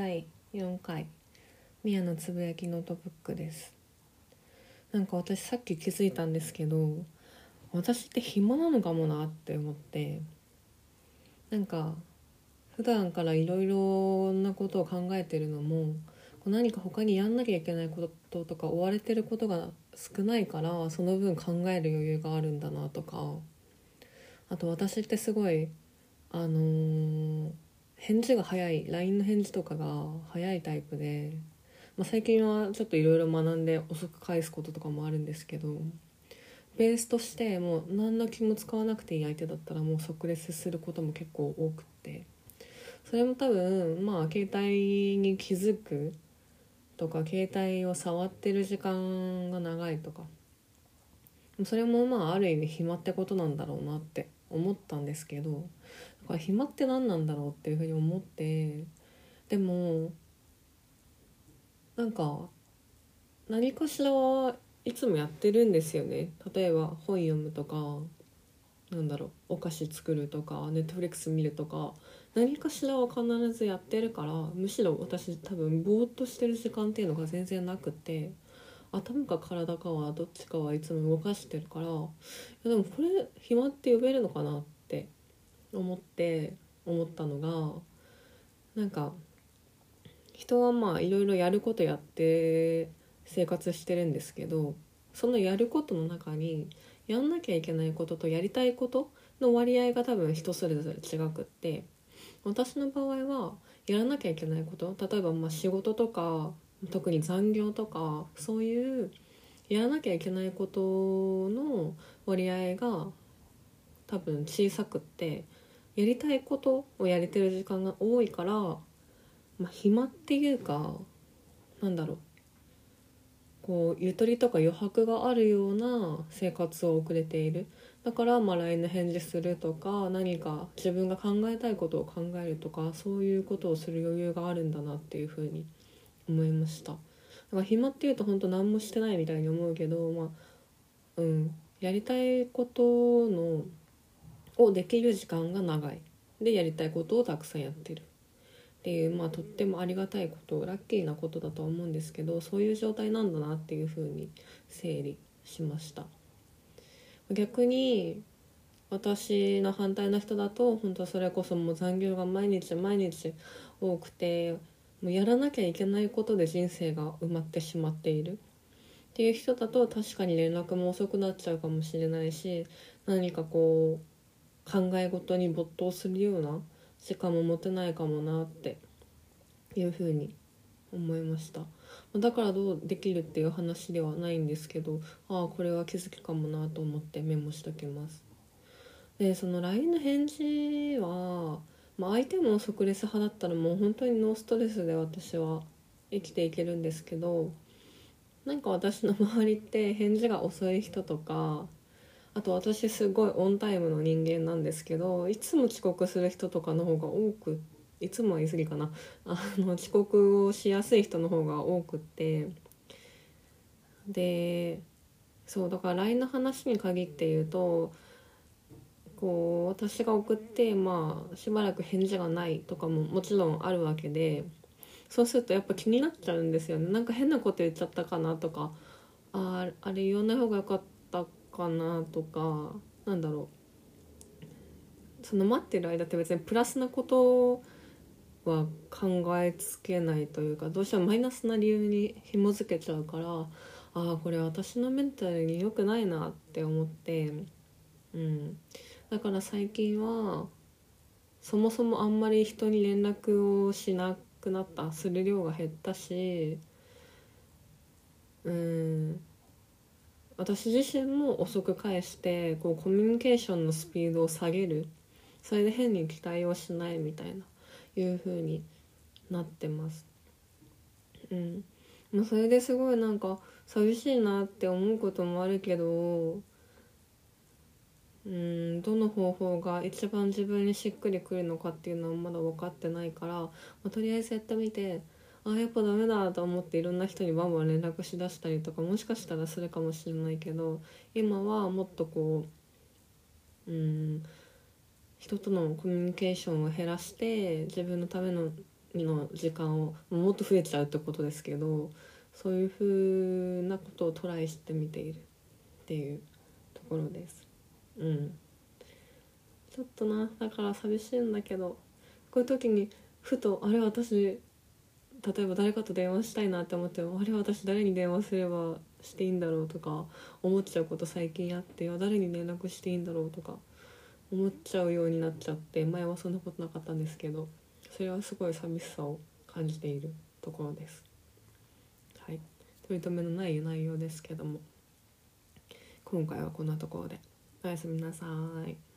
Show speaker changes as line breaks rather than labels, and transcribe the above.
第4回宮のつぶやきノートブックです。なんか私さっき気づいたんですけど私って暇なのかもなって思ってなんか普段からいろいろなことを考えてるのも何か他にやんなきゃいけないこととか追われてることが少ないからその分考える余裕があるんだなとか。あと私ってすごいあのー、返事が早い LINE の返事とかが早いタイプで、まあ、最近はちょっといろいろ学んで遅く返すこととかもあるんですけどベースとしてもう何の気も使わなくていい相手だったらもう即レスすることも結構多くってそれも多分まあ携帯に気づくとか携帯を触ってる時間が長いとかそれもまあある意味暇ってことなんだろうなって思ったんですけどか暇って何なんだろうっていうふうに思ってでもなんか何かしらはいつもやってるんですよね。例えば本読むとかなんだろうお菓子作るとかネットフリックス見るとか何かしらは必ずやってるからむしろ私多分ぼーっとしてる時間っていうのが全然なくて頭か体かはどっちかはいつも動かしてるからいやでもこれ暇って呼べるのかなって思って思ったのがなんか人はまあいろいろやることやって生活してるんですけどそのやることの中にやんなきゃいけないこととやりたいことの割合が多分人それぞれ違くって私の場合はやらなきゃいけないこと例えばまあ仕事とか特に残業とかそういうやらなきゃいけないことの割合が多分小さくってやりたいことをやれてる時間が多いから、まあ、暇っていうかなんだろう。こうゆとりとか余白があるような生活を送れている。だからまあ LINE の返事するとか何か自分が考えたいことを考えるとかそういうことをする余裕があるんだなっていうふうに思いました。だから暇っていうと本当何もしてないみたいに思うけどまあうん。やりたいことのをできる時間が長い。でやりたいことをたくさんやってる。っていうまあとってもありがたいことラッキーなことだとは思うんですけどそういう状態なんだなっていうふうに整理しました。逆に私の反対の人だと本当それこそもう残業が毎日毎日多くてもうやらなきゃいけないことで人生が埋まってしまっている。っていう人だと確かに連絡も遅くなっちゃうかもしれないし何かこう考え事に没頭するような時間も持てないかもなっていうふうに思いました。だからどうできるっていう話ではないんですけどああこれは気づきかもなと思ってメモしときます。でその LINE の返事は、まあ、相手も即レス派だったらもう本当にノーストレスで私は生きていけるんですけどなんか私の周りって返事が遅い人とかあと私すごいオンタイムの人間なんですけどいつも遅刻する人とかの方が多くいつも言い過ぎかな。あの遅刻をしやすい人の方が多くって。でそうだから LINE の話に限って言うとこう私が送ってまあしばらく返事がないとかももちろんあるわけでそうするとやっぱ気になっちゃうんですよね。なんか変なこと言っちゃったかなとかああれ言わない方がよかったかなとかなんだろう。その待ってる間って別にプラスなことは考えつけないというかどうしてもマイナスな理由に紐づけちゃうからああこれ私のメンタルに良くないなって思ってうん。だから最近はそもそもあんまり人に連絡をしなくなったする量が減ったしうん。私自身も遅く返してこうコミュニケーションのスピードを下げるそれで変に期待をしないみたいないう風になってます。うん、もうそれですごいなんか寂しいなって思うこともあるけどうんどの方法が一番自分にしっくりくるのかっていうのはまだ分かってないから、まあ、とりあえずやってみてあやっぱダメだと思っていろんな人にバンバン連絡しだしたりとかもしかしたらするかもしれないけど今はもっとこううん人とのコミュニケーションを減らして自分のためのの時間をもっと増えちゃうってことですけどそういうふうなことをトライしてみているっていうところです。うんちょっとなだから寂しいんだけどこういう時にふとあれ私例えば誰かと電話したいなって思ってもあれ私誰に電話すればしていいんだろうとか思っちゃうこと最近あって誰に連絡していいんだろうとか思っちゃうようになっちゃって前はそんなことなかったんですけどそれはすごい寂しさを感じているところです。はい、取り留めのない内容ですけども今回はこんなところでおやすみなさい。